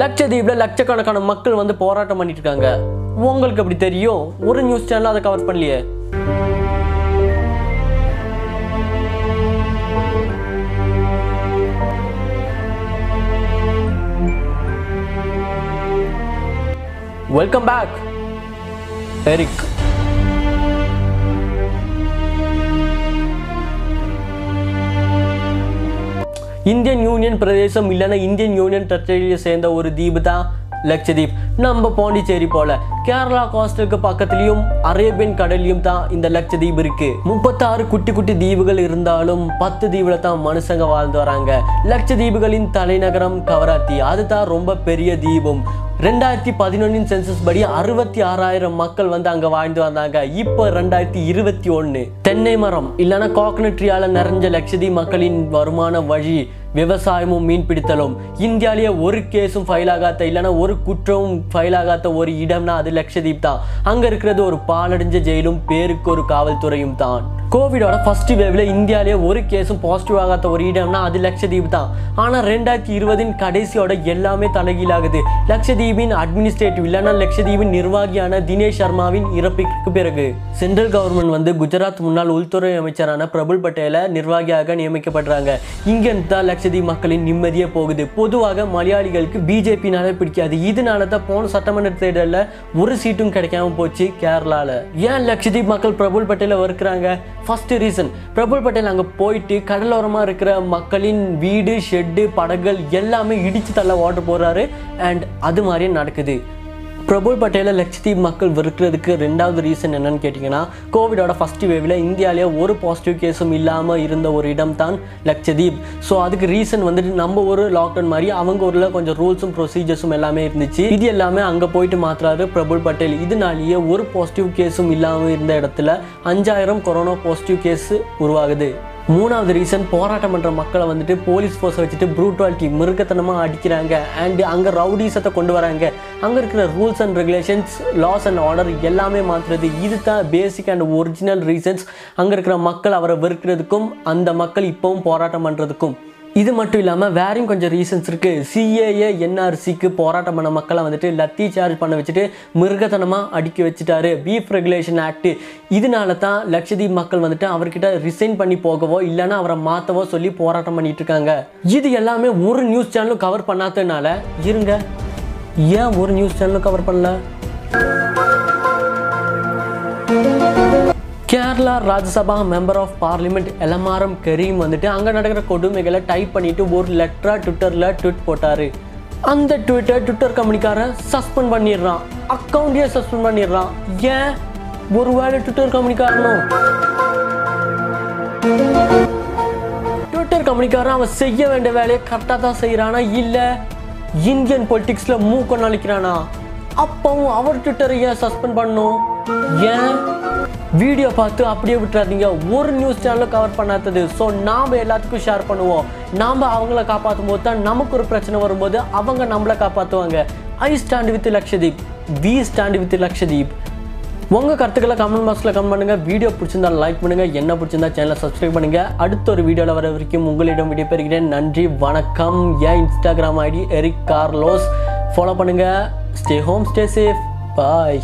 லட்சத்தீவில் லட்சக்கணக்கான மக்கள் வந்து போராட்டம் பண்ணிட்டு இருக்காங்க உங்களுக்கு அப்படி தெரியும்? ஒரு நியூஸ் சேனல் அதை கவர் பண்ணலையே? Welcome back Eric Indian union பிரதேசம் இல்லைன்னா இந்தியன் யூனியன் டெரிட்டரியை சேர்ந்த ஒரு தீபு தான் லட்சதீப். நம்ம பாண்டிச்சேரி போல. கேரளா கோஸ்டலுக்கு பக்கத்துலயும் அரேபியன் கடல்லையும் தான் இந்த லட்சதீப் இருக்கு. முப்பத்தாறு குட்டி குட்டி தீவுகள் இருந்தாலும் பத்து தீவுல தான் மனுஷங்க வாழ்ந்து வராங்க. லட்சதீவுகளின் தலைநகரம் கவராத்தி. அதுதான் ரொம்ப பெரிய தீபம். ரெண்டாயிரத்தி பதினொன்னின் சென்சஸ் படி அறுபத்தி ஆறாயிரம் மக்கள் வந்து அங்க வாழ்ந்து வந்தாங்க. இப்போ ரெண்டாயிரத்தி இருபத்தி ஒண்ணு தென்னை மரம் இல்லைன்னா கோகனட் ட்ரீயால நிறைஞ்ச லட்சதி மக்களின் வருமான வழி விவசாயமும் மீன்பிடித்தலும். இந்தியாவிலேயே ஒரு கேஸும் ஃபைல் ஆகாத இல்லைன்னா ஒரு குற்றமும் ஃபைல் ஆகாத ஒரு இடம்னா அது லட்சதீப் தான். அங்க இருக்கிறது ஒரு பாலடைஞ்ச ஜெயிலும் பேருக்கு ஒரு காவல்துறையும் தான். கோவிடோட ஃபர்ஸ்ட் வேவ்ல இந்தியாவிலேயே ஒரு கேஸும் பாசிட்டிவ் ஆகாத ஒரு இடம்னா அது லட்சதீப் தான். ஆனா ரெண்டாயிரத்தி இருபதின் கடைசியோட எல்லாமே தலைகீழாகுது. லட்சதீபின் அட்மினிஸ்ட்ரேட்டிவ் இல்லைன்னா லட்சதீபின் நிர்வாகியான தினேஷ் சர்மாவின் இறப்புக்கு பிறகு. சென்ட்ரல் கவர்மெண்ட் வந்து குஜராத் முன்னாள் உள்துறை அமைச்சரான பிரபுல் பட்டேலை நிர்வாகியாக நியமிக்கப்படுறாங்க. இங்கே தான் லட்சதி மக்களின் நிம்மதியே போகுது. பொதுவாக மலையாளிகளுக்கு பிஜேபினால பிடிக்காது. இதனால தான் போன சட்டமன்ற தேர்தலில் ஒரு சீட்டும் கிடைக்காம போச்சு கேரளால. ஏன் லட்சதீப் மக்கள் பிரபுல் பட்டேலை வெறுக்கிறாங்க? ஃபர்ஸ்ட் ரீசன் பிரபுல் பட்டேல் அங்கே போயிட்டு கடலோரமாக இருக்கிற மக்களின் வீடு ஷெட்டு படகுகள் எல்லாமே இடிச்சு தள்ள ஓட்டு போறாரு அண்ட் அது மாதிரியே நடக்குது. பிரபுல் பட்டேலை லட்சத்தீப் மக்கள் வெறுக்கிறதுக்கு ரெண்டாவது ரீசன் என்னன்னு கேட்டிங்கன்னா கோவிடோட ஃபர்ஸ்ட் வேவில் இந்தியாவிலே ஒரு பாசிட்டிவ் கேஸும் இல்லாமல் இருந்த ஒரு இடம் தான் லட்சதீப் ஸோ அதுக்கு ரீசன் வந்துட்டு நம்ம ஒரு லாக்டவுன் மாதிரி அவங்க ஊரில் கொஞ்சம் ரூல்ஸும் ப்ரொசீஜர்ஸும் எல்லாமே இருந்துச்சு. இது எல்லாமே அங்கே போயிட்டு மாத்துறாரு பிரபுல் பட்டேல். இதனாலேயே ஒரு பாசிட்டிவ் கேஸும் இல்லாமல் இருந்த இடத்துல அஞ்சாயிரம் கொரோனா பாசிட்டிவ் கேஸ் உருவாகுது. மூணாவது ரீசன் போராட்டம் பண்ணுற மக்களை வந்துட்டு போலீஸ் ஃபோர்ஸை வச்சுட்டு ப்ரூட்டாலிட்டி மிருகத்தனமாக அடிக்கிறாங்க. அண்டு அங்கே ரவுடிசத்தை கொண்டு வராங்க. அங்கே இருக்கிற rules and regulations laws and order எல்லாமே மாற்றுறது இது தான் பேசிக் அண்ட் ஒரிஜினல் ரீசன்ஸ் அங்கே இருக்கிற மக்கள் அவரை வெறுக்கிறதுக்கும் அந்த மக்கள் இப்போவும் போராட்டம் பண்ணுறதுக்கும் இது மட்டும் இல்லாமல் வேறையும் கொஞ்சம் ரீசன்ஸ் இருக்குது சிஏஏ என்ஆர்சிக்கு போராட்டம் பண்ண மக்களை வந்துட்டு லத்தி சார்ஜ் பண்ண வச்சுட்டு மிருகத்தனமாக அடுக்கி வச்சுட்டாரு. பீஃப் ரெகுலேஷன் ஆக்ட் இதனால தான் லட்சதீப் மக்கள் வந்துட்டு அவர்கிட்ட ரிசைன் பண்ணி போகவோ இல்லைன்னா அவரை மாற்றவோ சொல்லி போராட்டம் பண்ணிட்டு இருக்காங்க. இது எல்லாமே ஒரு நியூஸ் சேனலும் கவர் பண்ணாததுனால இருங்க. ஏன் ஒரு நியூஸ் சேனலும் கவர் பண்ணல? Kerala Rajya Sabha member of parliament Elamaram Kareem வந்துட்டு அங்கே நடக்கிற கொடுமைகளை டைப் பண்ணிட்டு ஒரு லெட்டராக ட்விட்டரில் ட்விட் போட்டாரு. அந்த ட்விட்டர் ட்விட்டர் கம்பெனிக்காரன் சஸ்பெண்ட் பண்ணிடுறான். அக்கௌண்ட்டையே சஸ்பெண்ட் பண்ணிடுறான். ஏன்? ஒரு வேலை ட்விட்டர் கம்பெனிக்காரனும் ட்விட்டர் கம்பெனிக்காரன் அவன் செய்ய வேண்டிய வேலையை கரெக்டாக தான் செய்கிறானா இல்லை இந்தியன் பொலிட்டிக்ஸில் மூக்க நலிக்கிறானா அப்பவும் அவர் ட்விட்டரை ஏன் சஸ்பெண்ட் பண்ணும்? ஏன்? வீடியோ பார்த்து அப்படியே விட்டுறாதீங்க. ஒரு நியூஸ் சேனலும் கவர் பண்ணாதது. ஸோ நாம் எல்லாத்துக்கும் ஷேர் பண்ணுவோம். நாம் அவங்கள காப்பாற்றும் போது தான் நமக்கு ஒரு பிரச்சனை வரும்போது அவங்க நம்மளை காப்பாற்றுவாங்க I stand with Lakshadweep we stand with Lakshadweep உங்கள் கருத்துக்களை கமெண்ட் பாக்ஸில் கமெண்ட் பண்ணுங்கள் வீடியோ பிடிச்சிருந்தா லைக் பண்ணுங்கள் என்ன பிடிச்சிருந்தா சேனலை சப்ஸ்கிரைப் பண்ணுங்கள் அடுத்த ஒரு வீடியோவில் வர வரைக்கும் உங்களிடம் விடைபெறுகிறேன். நன்றி வணக்கம். என் Instagram ID Eric Carlos follow பண்ணுங்கள் stay home stay safe bye